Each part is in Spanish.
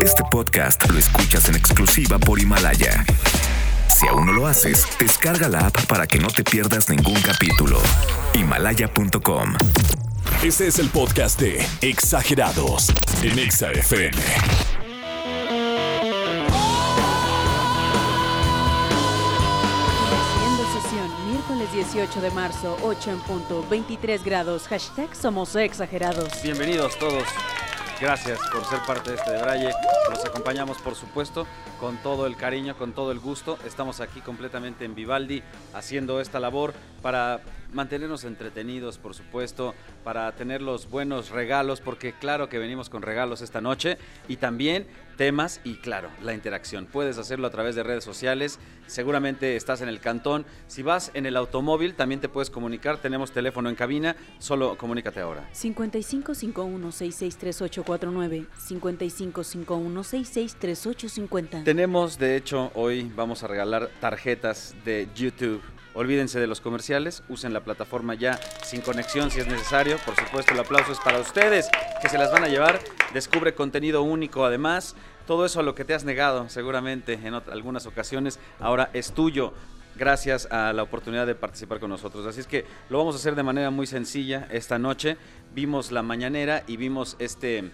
Este podcast lo escuchas en exclusiva por Himalaya. Si aún no lo haces, descarga la app para que no te pierdas ningún capítulo. Himalaya.com. Este es el podcast de Exagerados en Exa FM. Haciendo sesión, miércoles 18 de marzo, 8 en punto, 23 grados, hashtag somos exagerados. Bienvenidos todos. Gracias por ser parte de este de Braille. Los acompañamos, por supuesto, con todo el cariño, con todo el gusto. Estamos aquí completamente en Vivaldi haciendo esta labor para mantenernos entretenidos, por supuesto, para tener los buenos regalos, porque claro que venimos con regalos esta noche y también temas y claro, la interacción. Puedes hacerlo a través de redes sociales, seguramente estás en el cantón. Si vas en el automóvil, también te puedes comunicar. Tenemos teléfono en cabina, solo comunícate ahora. 5551663849, 5551663850. Tenemos, de hecho, hoy vamos a regalar tarjetas de YouTube. Olvídense de los comerciales, usen la plataforma ya sin conexión si es necesario. Por supuesto, el aplauso es para ustedes que se las van a llevar. Descubre contenido único además. Todo eso a lo que te has negado seguramente en algunas ocasiones ahora es tuyo gracias a la oportunidad de participar con nosotros. Así es que lo vamos a hacer de manera muy sencilla esta noche. Vimos la mañanera y vimos este eh,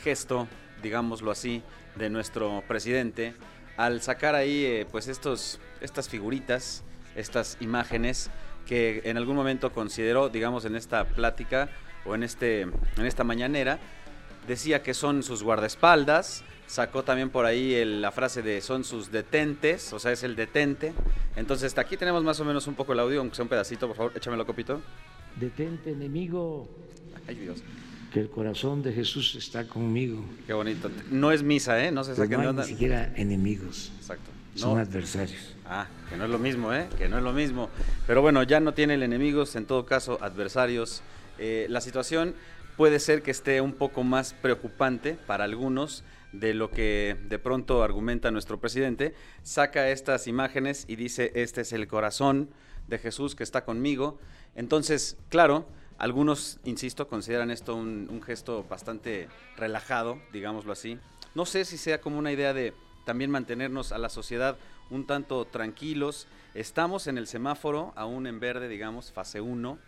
gesto, digámoslo así, de nuestro presidente al sacar ahí eh, pues estos, estas figuritas, estas imágenes que en algún momento consideró, digamos, en esta plática o en, este, en esta mañanera, decía que son sus guardaespaldas, sacó también por ahí el- la frase de son sus detentes, o sea, es el detente. Entonces, hasta aquí tenemos más o menos un poco el audio, aunque sea un pedacito, por favor, échamelo, copito. Detente, enemigo, Ay, Dios, que el corazón de Jesús está conmigo. qué bonito. No es misa, ¿eh? No se Pero saquen no de hay onda. ni siquiera enemigos, Exacto. Son No. adversarios. Ah, que no es lo mismo, ¿eh? Que no es lo mismo. Pero bueno, ya no tiene el enemigos, en todo caso, adversarios. Eh, la situación puede ser que esté un poco más preocupante para algunos de lo que de pronto argumenta nuestro presidente. Saca estas imágenes y dice, este es el corazón de Jesús que está conmigo. Entonces, claro, algunos, insisto, consideran esto un, un gesto bastante relajado, digámoslo así. No sé si sea como una idea de también mantenernos a la sociedad un tanto tranquilos. Estamos en el semáforo, aún en verde, digamos, fase 1.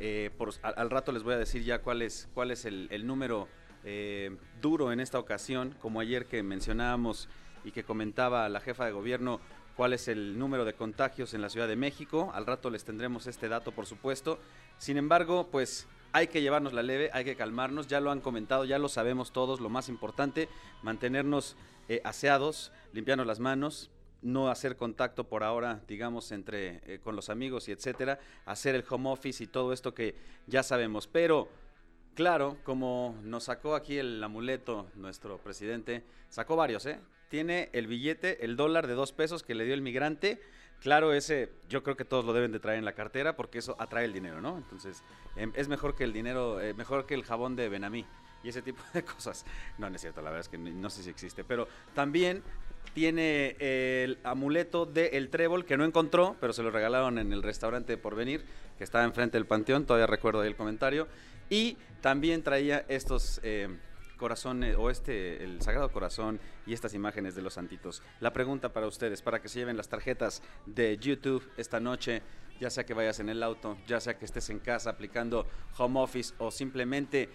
Eh, al, rato les voy a decir ya cuál es, cuál es el, el número eh, duro en esta ocasión, como ayer que mencionábamos y que comentaba la jefa de gobierno cuál es el número de contagios en la Ciudad de México. Al rato les tendremos este dato, por supuesto. Sin embargo, pues hay que llevarnos la leve, hay que calmarnos, ya lo han comentado, ya lo sabemos todos, lo más importante, mantenernos eh, aseados, limpiarnos las manos, no hacer contacto por ahora, digamos, entre eh, con los amigos y etcétera, hacer el home office y todo esto que ya sabemos. Pero, claro, como nos sacó aquí el amuleto nuestro presidente, sacó varios, ¿eh? Tiene el billete, el dólar de dos pesos que le dio el migrante. Claro, ese yo creo que todos lo deben de traer en la cartera porque eso atrae el dinero, ¿no? Entonces, em, es mejor que el dinero, eh, mejor que el jabón de Benamí y ese tipo de cosas. No, no es cierto, la verdad es que no sé si existe, pero también tiene el amuleto del trébol que no encontró, pero se lo regalaron en el restaurante por venir, que estaba enfrente del panteón, todavía recuerdo ahí el comentario. Y también traía estos eh, corazones, o este, el Sagrado Corazón y estas imágenes de los santitos. La pregunta para ustedes, para que se lleven las tarjetas de YouTube esta noche, ya sea que vayas en el auto, ya sea que estés en casa aplicando home office o simplemente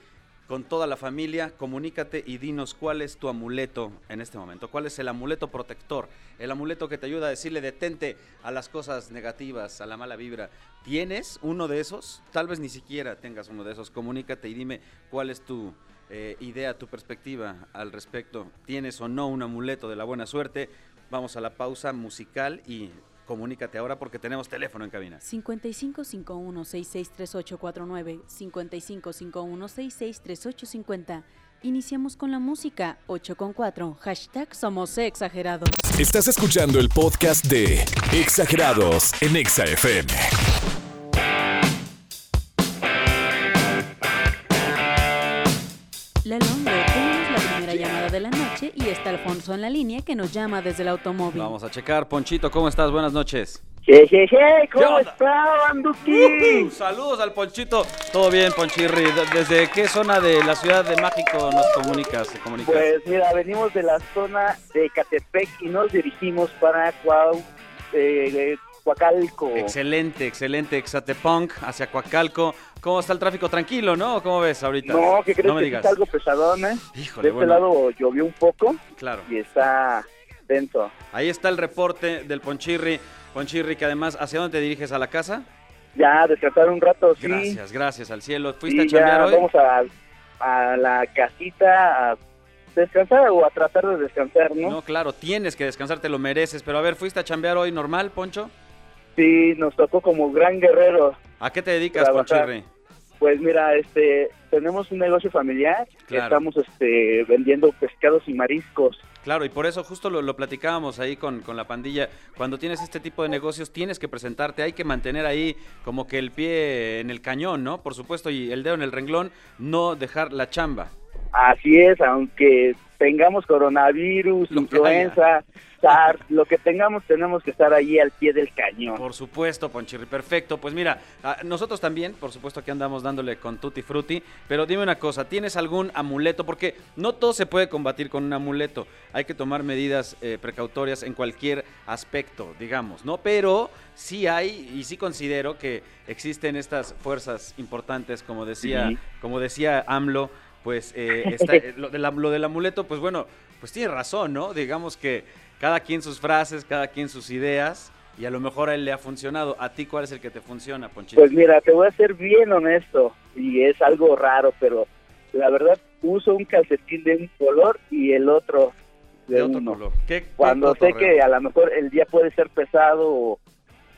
con toda la familia, comunícate y dinos cuál es tu amuleto en este momento, cuál es el amuleto protector, el amuleto que te ayuda a decirle detente a las cosas negativas, a la mala vibra. ¿Tienes uno de esos? Tal vez ni siquiera tengas uno de esos. Comunícate y dime cuál es tu eh, idea, tu perspectiva al respecto. ¿Tienes o no un amuleto de la buena suerte? Vamos a la pausa musical y comunícate ahora porque tenemos teléfono en cabina. 5551663849, 5551663850. Iniciamos con la música 8 con 4, hashtag somos exagerados. Estás escuchando el podcast de Exagerados en Exa de la noche y está Alfonso en la línea que nos llama desde el automóvil. Vamos a checar. Ponchito, ¿cómo estás? Buenas noches. Jejeje, ¿Qué ¿cómo está, Banduki? Uh, saludos al Ponchito. Todo bien, Ponchirri. ¿De- ¿Desde qué zona de la ciudad de México nos comunicas? Pues mira, venimos de la zona de Catepec y nos dirigimos para Cuau, eh, Coacalco. Excelente, excelente. Exatepunk hacia Coacalco. ¿Cómo está el tráfico? Tranquilo, ¿no? ¿Cómo ves ahorita? No, que crees No me que digas. está algo pesadón, ¿eh? Híjole, De este bueno, lado llovió un poco claro. y está denso. Ahí está el reporte del Ponchirri. Ponchirri, que además, ¿hacia dónde te diriges? ¿A la casa? Ya, descansar un rato, sí. Gracias, gracias al cielo. ¿Fuiste Sí, a chambear ya hoy? vamos a, a la casita a descansar o a tratar de descansar, ¿no? No, claro, tienes que descansar, te lo mereces. Pero a ver, ¿fuiste a chambear hoy normal, Poncho? Sí, nos tocó como gran guerrero. ¿A qué te dedicas, Trabajar. Ponchirri? Pues mira, este, tenemos un negocio familiar Claro. estamos este, vendiendo pescados y mariscos. Claro, y por eso justo lo, lo platicábamos ahí con, con la pandilla. Cuando tienes este tipo de negocios tienes que presentarte, hay que mantener ahí como que el pie en el cañón, ¿no? Por supuesto, y el dedo en el renglón, no dejar la chamba. Así es, aunque tengamos coronavirus, Lo influenza, SARS, lo que tengamos, tenemos que estar ahí al pie del cañón. Por supuesto, Ponchirri, perfecto. Pues mira, ah, nosotros también, por supuesto que andamos dándole con Tutti Frutti, pero dime una cosa, ¿tienes algún amuleto? Porque no todo se puede combatir con un amuleto, hay que tomar medidas eh, precautorias en cualquier aspecto, digamos, ¿no? Pero sí hay, y sí considero que existen estas fuerzas importantes, como decía, Sí. como decía AMLO, pues eh, está- eh, lo, del am- lo del amuleto, pues bueno, pues tiene razón, ¿no? Digamos que cada quien sus frases, cada quien sus ideas, y a lo mejor a él le ha funcionado. ¿A ti cuál es el que te funciona, Ponchito? Pues mira, te voy a ser bien honesto y es algo raro, pero la verdad uso un calcetín de un color y el otro de, de otro uno. color. ¿Qué, qué Cuando sé que a lo mejor el día puede ser pesado o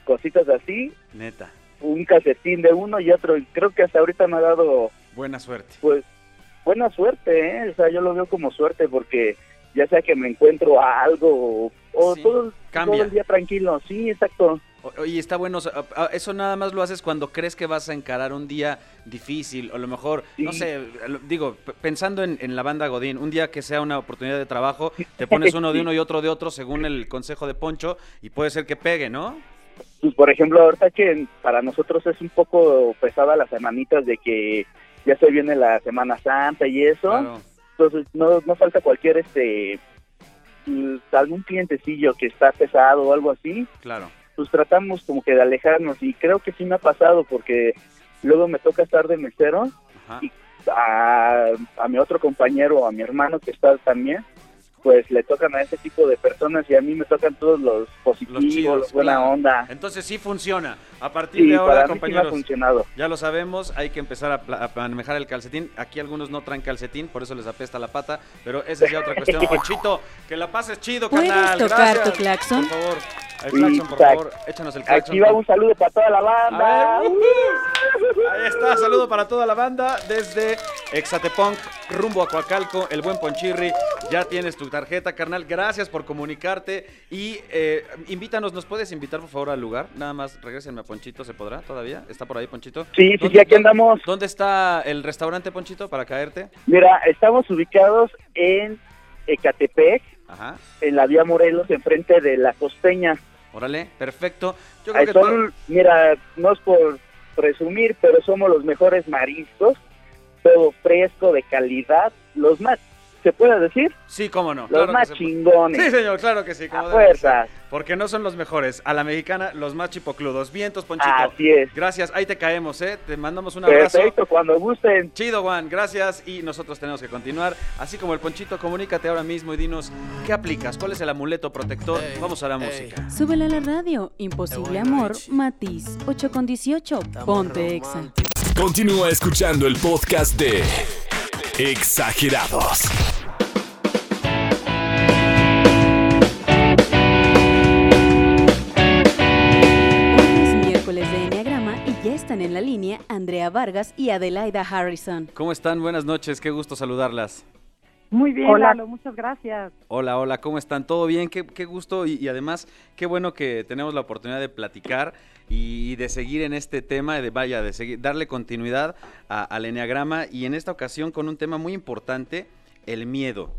cositas así, Neta, un calcetín de uno y otro. Y creo que hasta ahorita me ha dado buena suerte. pues buena suerte, ¿eh? O sea, yo lo veo como suerte porque ya sea que me encuentro a algo o, Sí, todo, todo el día tranquilo. Sí, exacto. Oye, está bueno, eso nada más lo haces cuando crees que vas a encarar un día difícil, o a lo mejor, no sé, lo- digo, pensando en, en la banda Godín, un día que sea una oportunidad de trabajo, te pones uno de uno y otro de otro según el consejo de Poncho, y puede ser que pegue, ¿no? Pues, por ejemplo, ahorita que para nosotros es un poco pesada las semanitas de que ya se viene la Semana Santa y eso, Claro. entonces no, no falta cualquier este mm, algún clientecillo que está pesado o algo así, Claro. pues tratamos como que de alejarnos y creo que sí me ha pasado porque luego me toca estar de mesero Ajá. Y- a, a mi otro compañero o a mi hermano que está también, pues le tocan a ese tipo de personas y a mí me tocan todos los positivos, Los chidos, buena claro. onda. Entonces sí funciona. A partir Sí, de ahora, para mí sí me ha compañeros, funcionado. ya lo sabemos, hay que empezar a, manejar el calcetín. Aquí algunos no traen calcetín, por eso les apesta la pata, pero esa es ya otra cuestión. Ponchito, que la pases chido, ¿Puedes tocar Gracias. tu claxon? Por favor, el claxon, por favor, échanos el claxon. Aquí va un saludo para toda la banda. Ahí está, saludo para toda la banda desde Exatepunk, rumbo a Coacalco, el buen Ponchirri. Ya tienes tu tarjeta, carnal. Gracias por comunicarte y eh, invítanos, ¿nos puedes invitar por favor al lugar? Nada más, regrésenme a Ponchito, ¿se podrá todavía? ¿Está por ahí, Ponchito? Sí, sí, ¿Dónde- sí, aquí andamos. ¿Dónde está el restaurante, Ponchito, para caerte? Mira, estamos ubicados en Ecatepec, Ajá, en la vía Morelos, enfrente de la costeña. órale, perfecto. Yo creo que son, mira, no es por presumir, pero somos los mejores mariscos, todo fresco, de calidad, los más, ¿se puede decir? Sí, cómo no. Los claro más chingones. Sí, señor, claro que sí. como A fuerzas. Porque no son los mejores. A la mexicana, los más chipocludos. Vientos, Ponchito. Así es. Gracias, ahí te caemos, ¿eh? Te mandamos un abrazo. Perfecto, cuando gusten. Chido, Juan, gracias. Y nosotros tenemos que continuar. Así como el Ponchito, comunícate ahora mismo y dinos qué aplicas, cuál es el amuleto protector. Vamos a la música. Súbele a la radio. Imposible amor, Matiz 8 con 18. Ponte Exa. Continúa escuchando el podcast de Exagerados. Hoy es miércoles de Enneagrama y ya están en la línea Andrea Vargas y Adelaida Harrison. ¿Cómo están? Buenas noches, qué gusto saludarlas. Muy bien, Hola. Lalo, muchas gracias. Hola, hola, ¿cómo están? ¿Todo bien? Qué, qué gusto y, y además qué bueno que tenemos la oportunidad de platicar y de seguir en este tema, de vaya, de seguir, darle continuidad a- al Enneagrama y en esta ocasión con un tema muy importante, el miedo.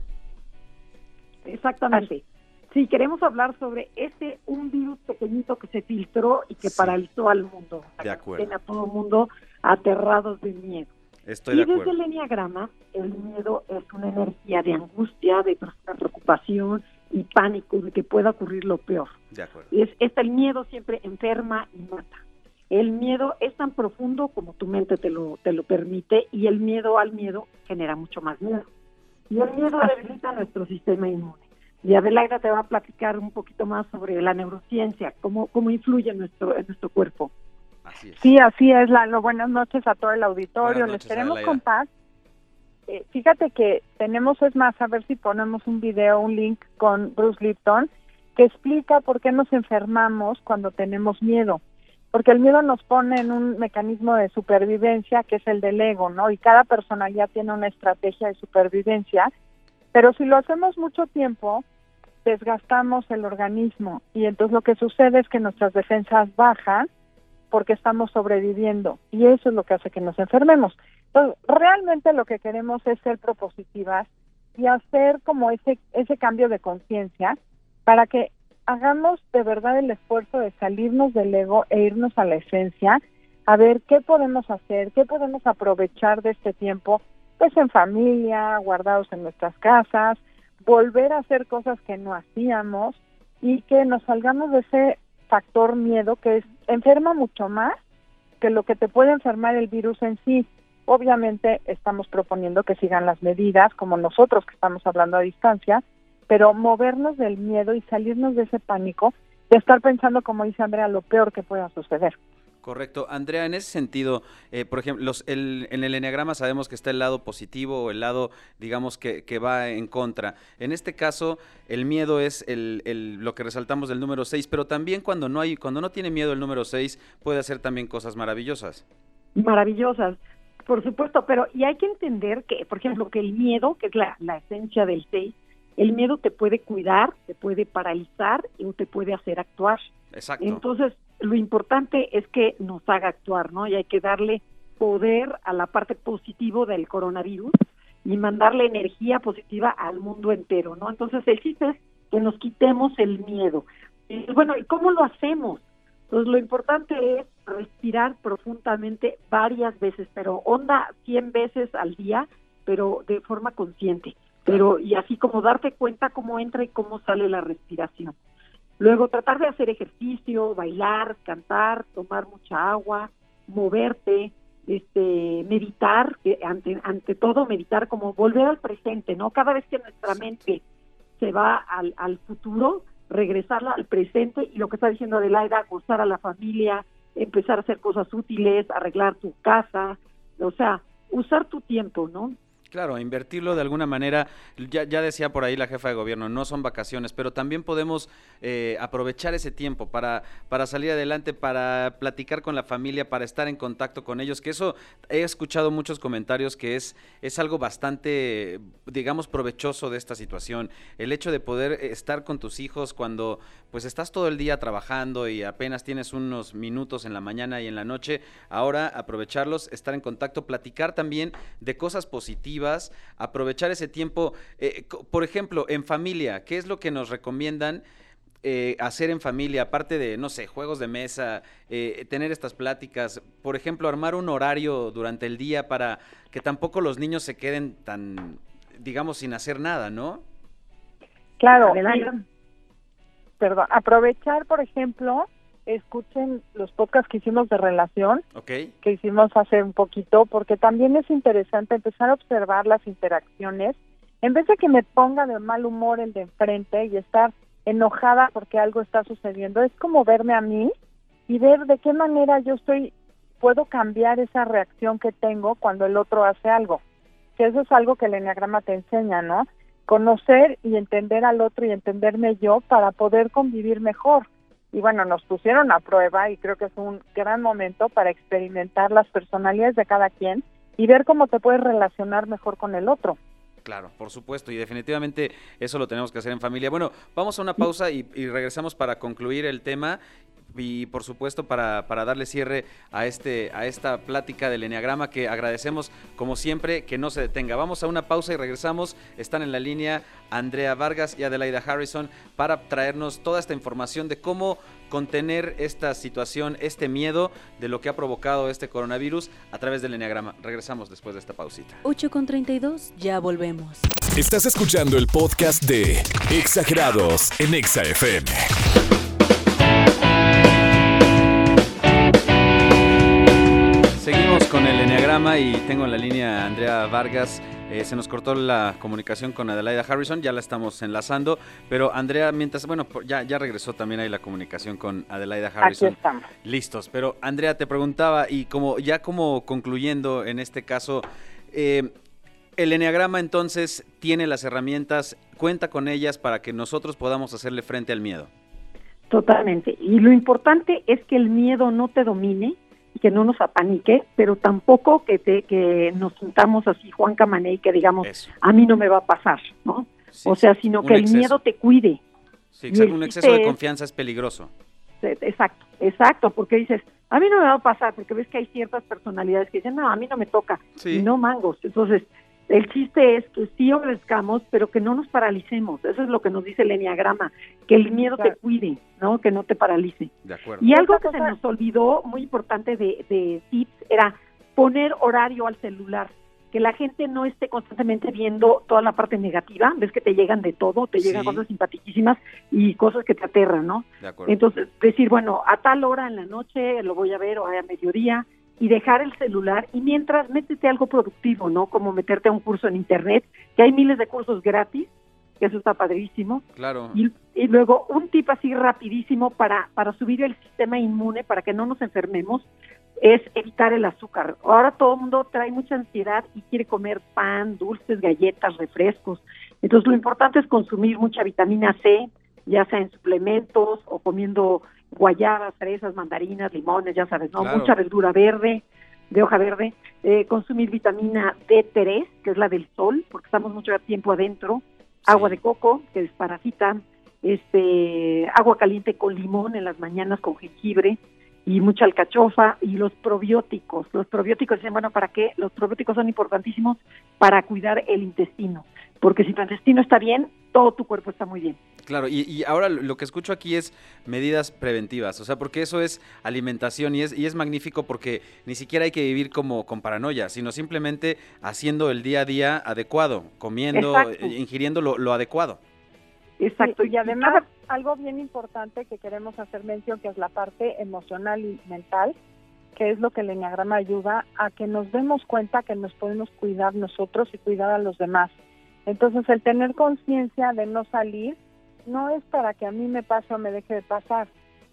Exactamente. Sí, queremos hablar sobre este un virus pequeñito que se filtró y que Sí. paralizó al mundo. De acuerdo. Tiene a todo el mundo aterrados de miedo. Estoy y de desde el enneagrama, el miedo es una energía de angustia, de profunda preocupación y pánico de que pueda ocurrir lo peor. De acuerdo. Es, este, el miedo siempre enferma y mata. El miedo es tan profundo como tu mente te lo, te lo permite y el miedo al miedo genera mucho más miedo. Y el miedo debilita nuestro sistema inmune. Y Adelaida te va a platicar un poquito más sobre la neurociencia, cómo, cómo influye en nuestro, en nuestro cuerpo. Así es. Sí, así es, Lalo. Buenas noches a todo el auditorio. Les queremos contar. eh, fíjate que tenemos, es más, a ver si ponemos un video, un link con Bruce Lipton, que explica por qué nos enfermamos cuando tenemos miedo. Porque el miedo nos pone en un mecanismo de supervivencia que es el del ego, ¿no? Y cada personalidad tiene una estrategia de supervivencia. Pero si lo hacemos mucho tiempo, desgastamos el organismo. Y entonces lo que sucede es que nuestras defensas bajan porque estamos sobreviviendo y eso es lo que hace que nos enfermemos. Entonces, realmente lo que queremos es ser propositivas y hacer como ese ese cambio de conciencia para que hagamos de verdad el esfuerzo de salirnos del ego e irnos a la esencia, a ver qué podemos hacer, qué podemos aprovechar de este tiempo, pues en familia, guardados en nuestras casas, volver a hacer cosas que no hacíamos y que nos salgamos de ese factor miedo que es, enferma mucho más que lo que te puede enfermar el virus en sí. Obviamente estamos proponiendo que sigan las medidas, como nosotros que estamos hablando a distancia, pero movernos del miedo y salirnos de ese pánico de estar pensando, como dice Andrea, lo peor que pueda suceder. Correcto. Andrea, en ese sentido, eh, por ejemplo, los, el, en el enneagrama sabemos que está el lado positivo o el lado, digamos, que, que va en contra. En este caso, el miedo es el, el- lo que resaltamos del número 6, pero también cuando no, hay, cuando no tiene miedo el número 6, puede hacer también cosas maravillosas. maravillosas, por supuesto, pero y hay que entender que, por ejemplo, que el miedo, que es la, la esencia del 6, el miedo te puede cuidar, te puede paralizar o te puede hacer actuar. Exacto. Entonces, lo importante es que nos haga actuar, ¿no? Y hay que darle poder a la parte positivo del coronavirus y mandarle energía positiva al mundo entero, ¿no? Entonces, el chiste es que nos quitemos el miedo. Y bueno, ¿y cómo lo hacemos? Pues lo importante es respirar profundamente varias veces, pero onda 100 veces al día, pero de forma consciente. Pero y así como darte cuenta cómo entra y cómo sale la respiración. Luego tratar de hacer ejercicio, bailar, cantar, tomar mucha agua, moverte, este, meditar, que ante, ante todo meditar, como volver al presente, ¿no? Cada vez que nuestra mente se va al, al futuro, regresarla al presente y lo que está diciendo Adelaida, gozar a la familia, empezar a hacer cosas útiles, arreglar tu casa, o sea, usar tu tiempo, ¿no? Claro, invertirlo de alguna manera, ya, ya decía por ahí la jefa de gobierno, no son vacaciones, pero también podemos eh, aprovechar ese tiempo para, para salir adelante, para platicar con la familia, para estar en contacto con ellos, que eso he escuchado muchos comentarios que es, es algo bastante, digamos, provechoso de esta situación. El hecho de poder estar con tus hijos cuando pues estás todo el día trabajando y apenas tienes unos minutos en la mañana y en la noche, ahora aprovecharlos, estar en contacto, platicar también de cosas positivas, aprovechar ese tiempo, eh, por ejemplo, en familia, ¿qué es lo que nos recomiendan? eh, hacer en familia, aparte de, no sé, juegos de mesa, eh, tener estas pláticas, por ejemplo, armar un horario durante el día para que tampoco los niños se queden tan, digamos, sin hacer nada, ¿no? Claro, perdón, aprovechar, por ejemplo, escuchen los podcasts que hicimos de relación, que hicimos hace un poquito, porque también es interesante empezar a observar las interacciones, en vez de que me ponga de mal humor el de enfrente y estar enojada porque algo está sucediendo, es como verme a mí y ver de qué manera yo estoy, puedo cambiar esa reacción que tengo cuando el otro hace algo, que eso es algo que el enneagrama te enseña, ¿no? Conocer y entender al otro y entenderme yo para poder convivir mejor y bueno, nos pusieron a prueba y creo que es un gran momento para experimentar las personalidades de cada quien y ver cómo te puedes relacionar mejor con el otro. Claro, por supuesto, y definitivamente eso lo tenemos que hacer en familia. Bueno, vamos a una pausa y, y regresamos para concluir el tema. Y por supuesto para, para, darle cierre a, este, a esta plática del Enneagrama que agradecemos como siempre que no se detenga. Vamos a una pausa y regresamos. Están en la línea Andrea Vargas y Adelaida Harrison para traernos toda esta información de cómo contener esta situación, este miedo de lo que ha provocado este coronavirus a través del Enneagrama. Regresamos después de esta pausita. 8 con 32, ya volvemos. Estás escuchando el podcast de Exagerados en Exa y tengo en la línea a Andrea Vargas. Eh, se nos cortó la comunicación con Adelaida Harrison, ya la estamos enlazando, pero Andrea, mientras, bueno, ya, ya regresó también ahí la comunicación con Adelaida Harrison. Aquí estamos. Listos, pero Andrea te preguntaba, y como ya como concluyendo en este caso, eh, el Enneagrama entonces tiene las herramientas, cuenta con ellas para que nosotros podamos hacerle frente al miedo. Totalmente. Y lo importante es que el miedo no te domine, que no nos apanique, pero tampoco que te, que nos sintamos así Juan Camané y que digamos Eso. a mí no me va a pasar, ¿no? Sí, o sea, sino que el miedo te cuide. Sí, exacto, un exceso de es- confianza es peligroso. Eh, Exacto, exacto, porque dices, a mí no me va a pasar, porque ves que hay ciertas personalidades que dicen, no, a mí no me toca, Sí. y no mangos. Entonces, el chiste es que sí obedezcamos, pero que no nos paralicemos. Eso es lo que nos dice el Enneagrama, que el miedo Claro. te cuide, ¿no? Que no te paralice. De acuerdo. Y algo que se nos olvidó, muy importante de, de tips, era poner horario al celular. Que la gente no esté constantemente viendo toda la parte negativa. Ves que te llegan de todo, te llegan Sí. cosas simpaticísimas y cosas que te aterran, ¿no? De acuerdo. Entonces, decir, bueno, a tal hora en la noche lo voy a ver o a mediodía y dejar el celular y mientras métete algo productivo, ¿no? Como meterte a un curso en internet, que hay miles de cursos gratis, que eso está padrísimo. claro. Y, y luego un tip así rapidísimo para, para subir el sistema inmune, para que no nos enfermemos, es evitar el azúcar. Ahora todo el mundo trae mucha ansiedad y quiere comer pan, dulces, galletas, refrescos. Entonces lo importante es consumir mucha vitamina C, ya sea en suplementos o comiendo guayabas, fresas, mandarinas, limones, ya sabes, ¿no? Claro. Mucha verdura verde, de hoja verde, eh, consumir vitamina D3, que es la del sol, porque estamos mucho tiempo adentro, agua Sí. de coco, que desparasita, este, agua caliente con limón en las mañanas con jengibre y mucha alcachofa y los probióticos. Los probióticos dicen, bueno, ¿para qué? Los probióticos son importantísimos para cuidar el intestino, porque si tu intestino está bien, todo tu cuerpo está muy bien. Claro, y, y ahora lo que escucho aquí es medidas preventivas, o sea, porque eso es alimentación y es, y es magnífico porque ni siquiera hay que vivir como con paranoia, sino simplemente haciendo el día a día adecuado, comiendo, Exacto. eh, ingiriendo lo, lo adecuado. Exacto. Y, y además, algo bien importante que queremos hacer mención, que es la parte emocional y mental, que es lo que el Enneagrama ayuda a que nos demos cuenta que nos podemos cuidar nosotros y cuidar a los demás. Entonces, el tener conciencia de no salir no es para que a mí me pase o me deje de pasar,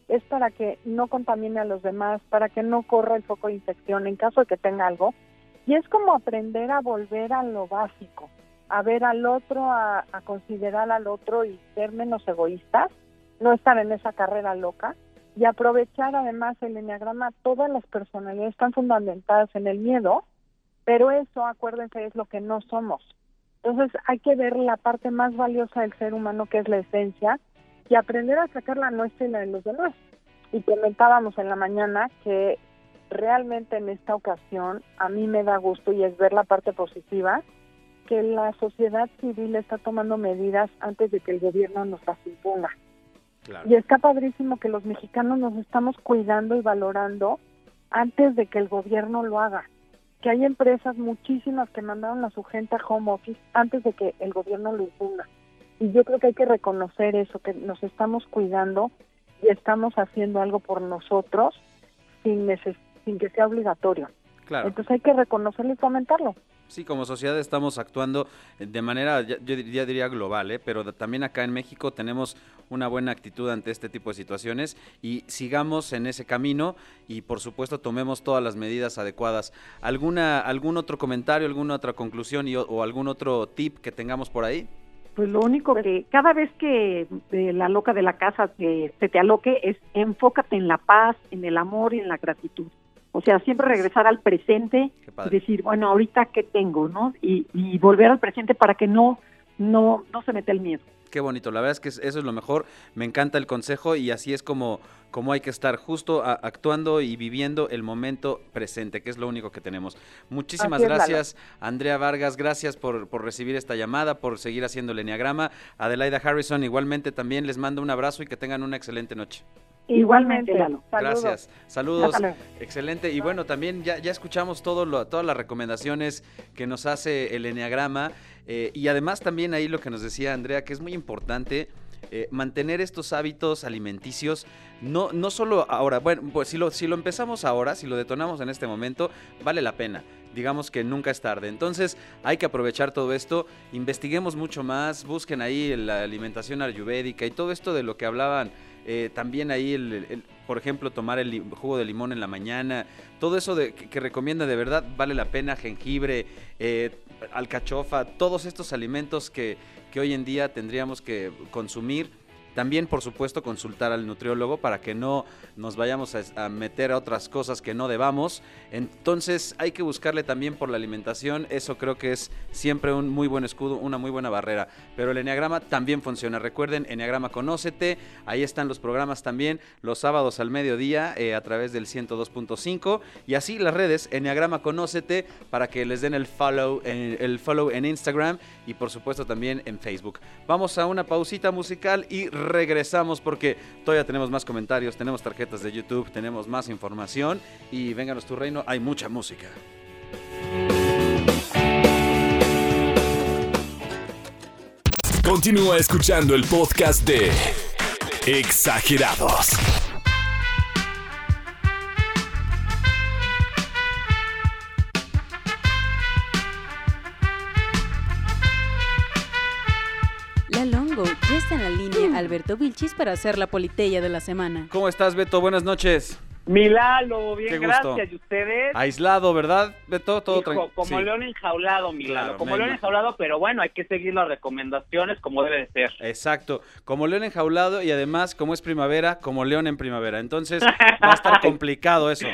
es para que no contamine a los demás, para que no corra el foco de infección en caso de que tenga algo. Y es como aprender a volver a lo básico, a ver al otro, a, considerar al otro y ser menos egoístas, no estar en esa carrera loca y aprovechar además el enneagrama, todas las personalidades están fundamentadas en el miedo, pero eso, acuérdense, es lo que no somos. Entonces hay que ver la parte más valiosa del ser humano, que es la esencia, y aprender a sacar la nuestra y la de los demás. Y comentábamos en la mañana que realmente en esta ocasión a mí me da gusto y es ver la parte positiva, que la sociedad civil está tomando medidas antes de que el gobierno nos las imponga. Claro. Y está padrísimo que los mexicanos nos estamos cuidando y valorando antes de que el gobierno lo haga. Que hay empresas muchísimas que mandaron a su gente a home office antes de que el gobierno lo imponga. Y yo creo que hay que reconocer eso, que nos estamos cuidando y estamos haciendo algo por nosotros sin, neces sin que sea obligatorio. Claro. Entonces hay que reconocerlo y fomentarlo. Sí, como sociedad estamos actuando de manera, yo diría, global, ¿eh? pero también acá en México tenemos una buena actitud ante este tipo de situaciones y sigamos en ese camino y por supuesto tomemos todas las medidas adecuadas. ¿Alguna, ¿Algún otro comentario, alguna otra conclusión y, o- algún otro tip que tengamos por ahí? Pues lo único que cada vez que eh, la loca de la casa te, se te aloque es enfócate en la paz, en el amor y en la gratitud. O sea, siempre regresar al presente y decir, bueno, ahorita qué tengo, ¿no? Y, y volver al presente para que no no, no se mete el miedo. Qué bonito, la verdad es que eso es lo mejor, me encanta el consejo y así es como, como hay que estar justo actuando y viviendo el momento presente, que es lo único que tenemos. Muchísimas gracias, Andrea Vargas, gracias por, por, recibir esta llamada, por seguir haciendo el Enneagrama. Adelaida Harrison, igualmente también les mando un abrazo y que tengan una excelente noche. Igualmente, Lalo. Gracias. Saludos. Excelente. Y bueno, también ya, ya escuchamos todo lo, todas las recomendaciones que nos hace el Enneagrama. Eh, y además también ahí lo que nos decía Andrea, que es muy importante eh, mantener estos hábitos alimenticios, no, no solo ahora, bueno, pues si lo, si lo empezamos ahora, si lo detonamos en este momento, vale la pena. Digamos que nunca es tarde. Entonces hay que aprovechar todo esto, investiguemos mucho más, busquen ahí la alimentación ayurvédica y todo esto de lo que hablaban eh, también ahí, el, por ejemplo, tomar el jugo de limón en la mañana, todo eso de, que, recomienda de verdad vale la pena, jengibre, eh, alcachofa, todos estos alimentos que, que hoy en día tendríamos que consumir también, por supuesto, consultar al nutriólogo para que no nos vayamos a, meter a otras cosas que no debamos. Entonces, hay que buscarle también por la alimentación. Eso creo que es siempre un muy buen escudo, una muy buena barrera. Pero el Enneagrama también funciona. Recuerden, Enneagrama Conócete. Ahí están los programas también los sábados al mediodía eh, a través del 102.5. Y así las redes, Enneagrama Conócete, para que les den el follow, el follow en Instagram y por supuesto también en Facebook. Vamos a una pausita musical y regresamos porque todavía tenemos más comentarios, tenemos tarjetas de YouTube, tenemos más información y vénganos tu reino, hay mucha música. Continúa escuchando el podcast de Exagerados Alberto Vilchis para hacer la politeya de la semana. ¿Cómo estás, Beto? Buenas noches. Milalo, bien, gracias. ¿Y ustedes? Aislado, ¿verdad? Beto, todo tranquilo. Como león enjaulado, Milalo. como león enjaulado, pero bueno, hay que seguir las recomendaciones como debe de ser. Exacto. Como león enjaulado y además, como es primavera, como león en primavera. Entonces, va a estar complicado eso.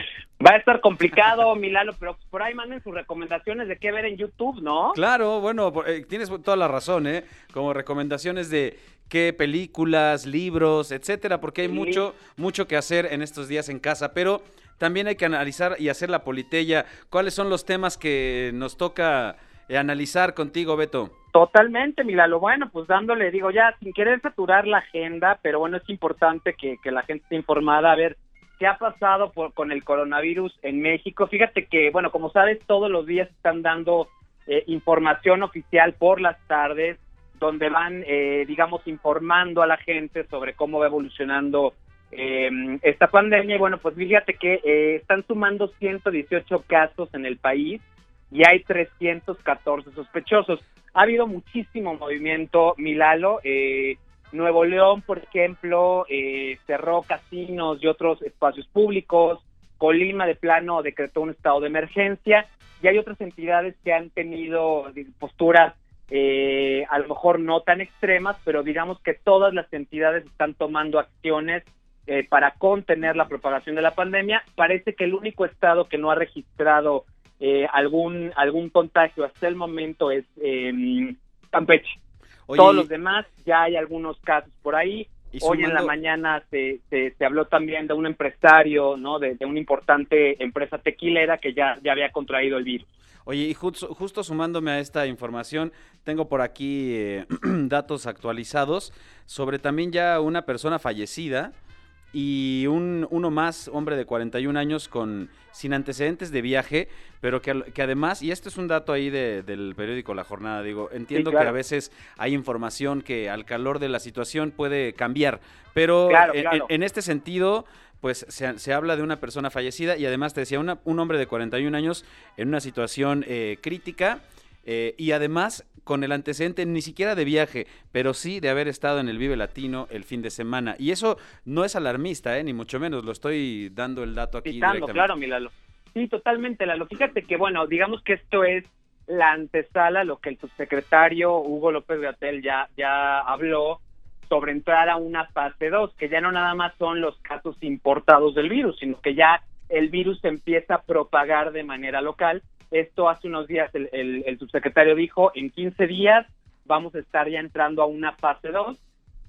Va a estar complicado, Milalo, pero por ahí manden sus recomendaciones de qué ver en YouTube, ¿no? Claro, bueno, eh, tienes toda la razón, ¿eh? Como recomendaciones de qué películas, libros, etcétera, porque hay mucho, mucho que hacer en estos días en casa, pero también hay que analizar y hacer la politella. ¿Cuáles son los temas que nos toca eh, analizar contigo, Beto? Totalmente, Milalo. Bueno, pues dándole, digo, ya sin querer saturar la agenda, pero bueno, es importante que, que la gente esté informada. A ver, ¿Qué ha pasado con el coronavirus en México? Fíjate que, bueno, como sabes, todos los días están dando eh, información oficial por las tardes, donde van, eh, digamos, informando a la gente sobre cómo va evolucionando eh, esta pandemia. Y bueno, pues fíjate que están sumando 118 casos en el país y hay 314 sospechosos. Ha habido muchísimo movimiento, Milalo. Eh, Nuevo León, por ejemplo, eh, cerró casinos y otros espacios públicos. Colima de plano decretó un estado de emergencia y hay otras entidades que han tenido posturas eh, a lo mejor no tan extremas, pero digamos que todas las entidades están tomando acciones eh, para contener la propagación de la pandemia. Parece que el único estado que no ha registrado algún algún contagio hasta el momento es Campeche. Todos los demás, ya hay algunos casos por ahí. Hoy en la mañana se, se, habló también de un empresario, ¿no? De, una importante empresa tequilera que ya, ya había contraído el virus. Oye, y justo, justo sumándome a esta información, tengo por aquí eh, datos actualizados sobre también ya una persona fallecida y un, uno más, hombre de 41 años con sin antecedentes de viaje, pero que, que además, y este es un dato ahí del periódico La Jornada, digo, entiendo que a veces hay información que al calor de la situación puede cambiar, pero en, este sentido, pues se, se, habla de una persona fallecida y además te decía, una, un hombre de 41 años en una situación eh, crítica eh, y además con el antecedente ni siquiera de viaje, pero sí de haber estado en el Vive Latino el fin de semana. Y eso no es alarmista, ¿eh? ni mucho menos, lo estoy dando el dato aquí. Citando, claro, Milalo. Sí, totalmente, Lalo. Fíjate que, bueno, digamos que esto es la antesala, lo que el subsecretario Hugo López Gatel ya, ya habló sobre entrar a una fase 2, que ya no nada más son los casos importados del virus, sino que ya el virus empieza a propagar de manera local esto hace unos días el, subsecretario dijo, en 15 días vamos a estar ya entrando a una fase 2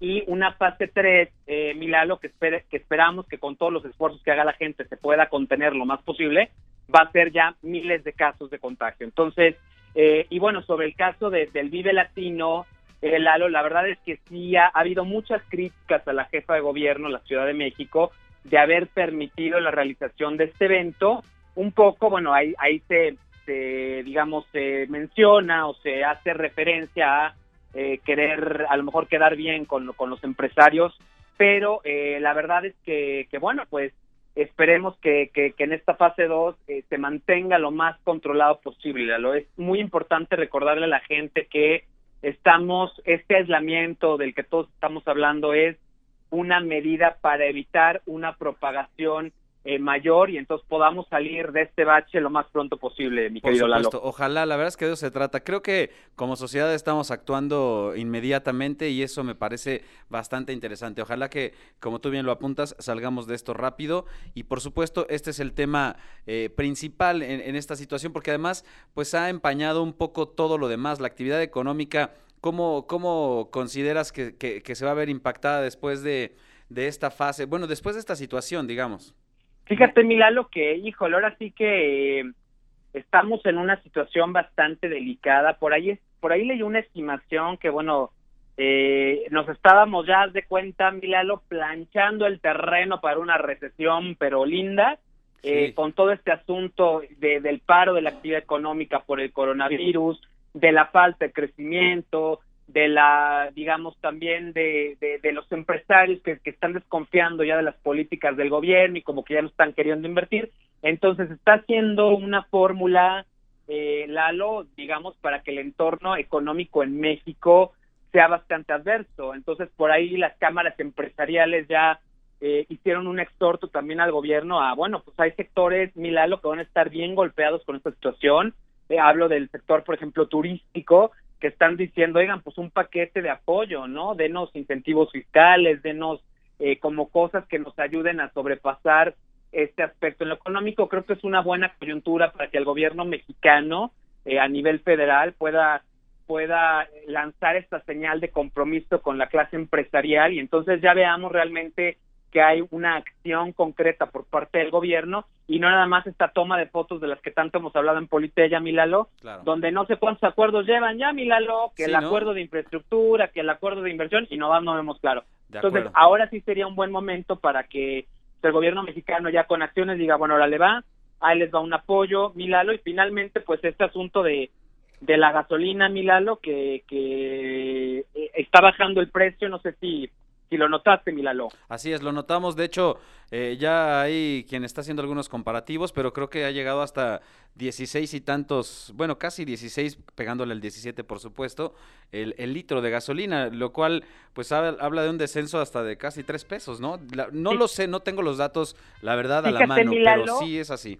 y una fase 3, eh, Milalo, que, espere, que esperamos que con todos los esfuerzos que haga la gente se pueda contener lo más posible, va a ser ya miles de casos de contagio. Entonces, eh, y bueno, sobre el caso de, del Vive Latino, eh, Lalo, la verdad es que sí ha, ha, habido muchas críticas a la jefa de gobierno, la Ciudad de México, de haber permitido la realización de este evento. Un poco, bueno, ahí, ahí se, se digamos, se menciona o se hace referencia a eh, querer a lo mejor quedar bien con, los empresarios, pero eh, la verdad es que, bueno, pues esperemos que en esta fase 2 eh, se mantenga lo más controlado posible. Lo es muy importante recordarle a la gente que estamos, este aislamiento del que todos estamos hablando es una medida para evitar una propagación eh, mayor y entonces podamos salir de este bache lo más pronto posible, mi Por querido supuesto. Lalo. Ojalá, la verdad es que de eso se trata. Creo que como sociedad estamos actuando inmediatamente y eso me parece bastante interesante. Ojalá que, como tú bien lo apuntas, salgamos de esto rápido y por supuesto este es el tema eh, principal en, en esta situación porque además pues ha empañado un poco todo lo demás, la actividad económica. ¿Cómo, cómo consideras que, que, que se va a ver impactada después de, de esta fase? Bueno, después de esta situación, digamos. Fíjate, Milalo, que, híjole, ahora sí que eh, estamos en una situación bastante delicada. Por ahí, por ahí leí una estimación que, bueno, eh, nos estábamos ya de cuenta, Milalo, planchando el terreno para una recesión, pero linda, eh, Sí. con todo este asunto de, del paro de la actividad económica por el coronavirus, de la falta de crecimiento, de la, digamos, también de, de, los empresarios que, que están desconfiando ya de las políticas del gobierno y como que ya no están queriendo invertir. Entonces está haciendo una fórmula, eh, Lalo, digamos, para que el entorno económico en México sea bastante adverso. Entonces por ahí las cámaras empresariales ya eh, hicieron un exhorto también al gobierno a, bueno, pues hay sectores, Milalo, que van a estar bien golpeados con esta situación. Eh, hablo del sector, por ejemplo, turístico, que están diciendo, oigan, pues un paquete de apoyo, ¿no? Denos incentivos fiscales, denos eh, como cosas que nos ayuden a sobrepasar este aspecto. En lo económico creo que es una buena coyuntura para que el gobierno mexicano eh, a nivel federal pueda pueda lanzar esta señal de compromiso con la clase empresarial y entonces ya veamos realmente que hay una acción concreta por parte del gobierno y no nada más esta toma de fotos de las que tanto hemos hablado en Politeya, Milalo, Claro. donde no sé cuántos acuerdos llevan ya, Milalo, que Sí, el ¿no? acuerdo de infraestructura, que el acuerdo de inversión y no, no vemos claro. De Entonces, acuerdo. ahora sí sería un buen momento para que el gobierno mexicano ya con acciones diga, bueno, ahora le va, ahí les va un apoyo, Milalo, y finalmente, pues este asunto de, de la gasolina, Milalo, que, que eh, está bajando el precio, no sé si, si lo notaste, Milalo. Así es, lo notamos. De hecho, eh, ya hay quien está haciendo algunos comparativos, pero creo que ha llegado hasta 16 y tantos, bueno, casi 16, pegándole al 17, por supuesto, el, el litro de gasolina, lo cual, pues, hab- habla de un descenso hasta de casi 3 pesos, ¿no? La- no Sí. lo sé, no tengo los datos, la verdad, a la mano, Milalo, pero sí es así.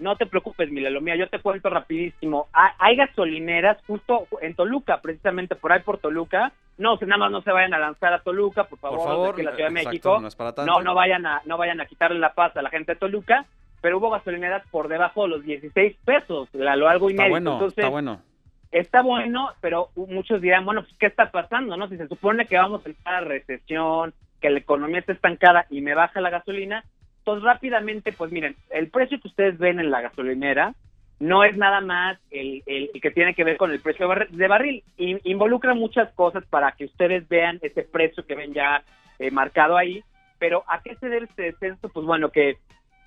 No te preocupes, Milalo, mira, yo te cuento rapidísimo. Hay, gasolineras justo en Toluca, precisamente por ahí por Toluca. No, nada más no se vayan a lanzar a Toluca, por favor, Por favor, la Ciudad de México. no es para tanto. No, no vayan a, no vayan a quitarle la paz a la gente de Toluca, pero hubo gasolineras por debajo de los 16 pesos, la- lo algo Está inédito. bueno, Entonces, está bueno. está bueno, pero muchos dirán, bueno, pues, ¿qué está pasando? no Si se supone que vamos a entrar a recesión, que la economía está estancada y me baja la gasolina, pues rápidamente, pues miren, el precio que ustedes ven en la gasolinera no es nada más el, el- el que tiene que ver con el precio de barri- de barril. In- involucra muchas cosas para que ustedes vean ese precio que ven ya eh, marcado ahí. Pero ¿a qué se debe este descenso? Pues bueno, que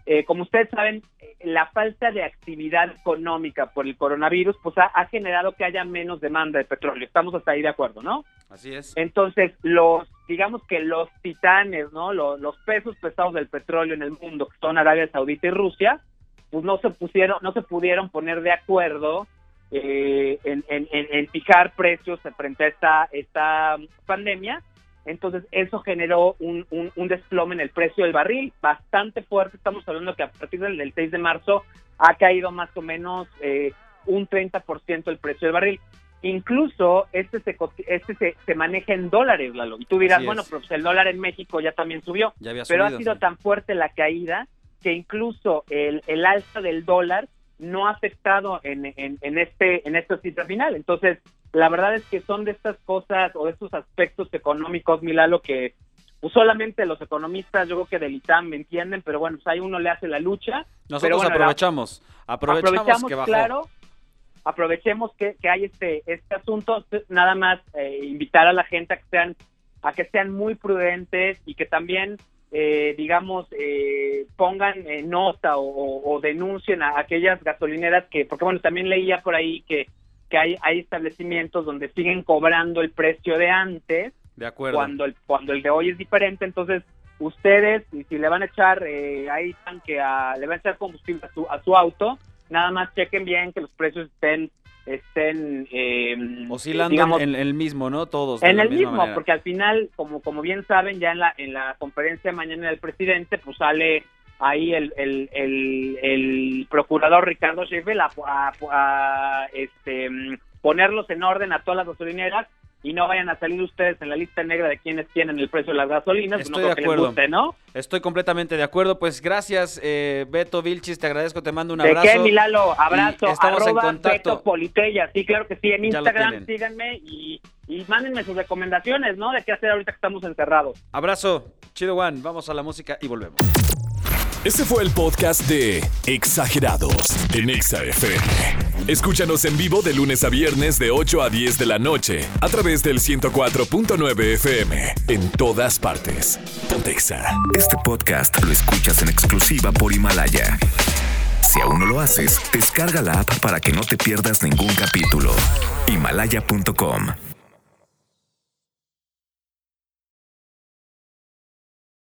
eh, como ustedes saben, la falta de actividad económica por el coronavirus, pues ha, ha generado que haya menos demanda de petróleo. Estamos hasta ahí de acuerdo, ¿no? Así es. Entonces, los, digamos que los titanes, ¿no? Los, los pesos pesados del petróleo en el mundo, que son Arabia Saudita y Rusia, pues no se pusieron, no se pudieron poner de acuerdo eh, en, en, en- en fijar precios frente a esta, esta pandemia. Entonces, eso generó un, un, un desplome en el precio del barril bastante fuerte. Estamos hablando que a partir del, del 6 de marzo ha caído más o menos eh, un 30% el precio del barril. Incluso este se, este se, se maneja en dólares, Lalo. Y tú dirás, bueno, pues el dólar en México ya también subió. Ya había Pero ha sido sí. tan fuerte la caída que incluso el, el alza del dólar no ha afectado en, en, en este en esta cifra final. Entonces, la verdad es que son de estas cosas o de estos aspectos económicos, Milalo, que pues, solamente los economistas, yo creo que del ITAM me entienden, pero bueno, pues ahí uno le hace la lucha. Nosotros bueno, aprovechamos, aprovechamos, aprovechamos, que bajó. claro, aprovechemos que, que hay este este asunto, nada más eh, invitar a la gente a que sean a que sean muy prudentes y que también eh, digamos eh, pongan eh, nota o- o denuncien a aquellas gasolineras que porque bueno también leía por ahí que que hay hay establecimientos donde siguen cobrando el precio de antes De acuerdo. cuando el cuando el de hoy es diferente entonces ustedes y si le van a echar eh, ahí tanque a le van a echar combustible a su a su auto nada más chequen bien que los precios estén estén eh, Oscilando digamos, en, en el mismo, ¿no? Todos. de en la el misma mismo manera. porque al final como como bien saben ya en la en la conferencia de mañana del presidente pues sale ahí el, el, el, el procurador Ricardo Sheffield a, a- a, este ponerlos en orden a todas las gasolineras y no vayan a salir ustedes en la lista negra de quienes tienen el precio de las gasolinas, pues no Estoy creo de que les acuerdo. guste, ¿no? Estoy completamente de acuerdo. Pues gracias, eh, Beto Vilchis, te agradezco, te mando un ¿De abrazo. qué, Milalo? Abrazo. Y estamos en contacto. Beto Politella. Sí, claro que sí. En Instagram síganme y, y mándenme sus recomendaciones, ¿no? De qué hacer ahorita que estamos encerrados. Abrazo, chido Juan, vamos a la música y volvemos. Este fue el podcast de Exagerados en Exa FM. Escúchanos en vivo de lunes a viernes de 8 a 10 de la noche a través del 104.9 FM en todas partes. Pontexa. Este podcast lo escuchas en exclusiva por Himalaya. Si aún no lo haces, descarga la app para que no te pierdas ningún capítulo. Himalaya.com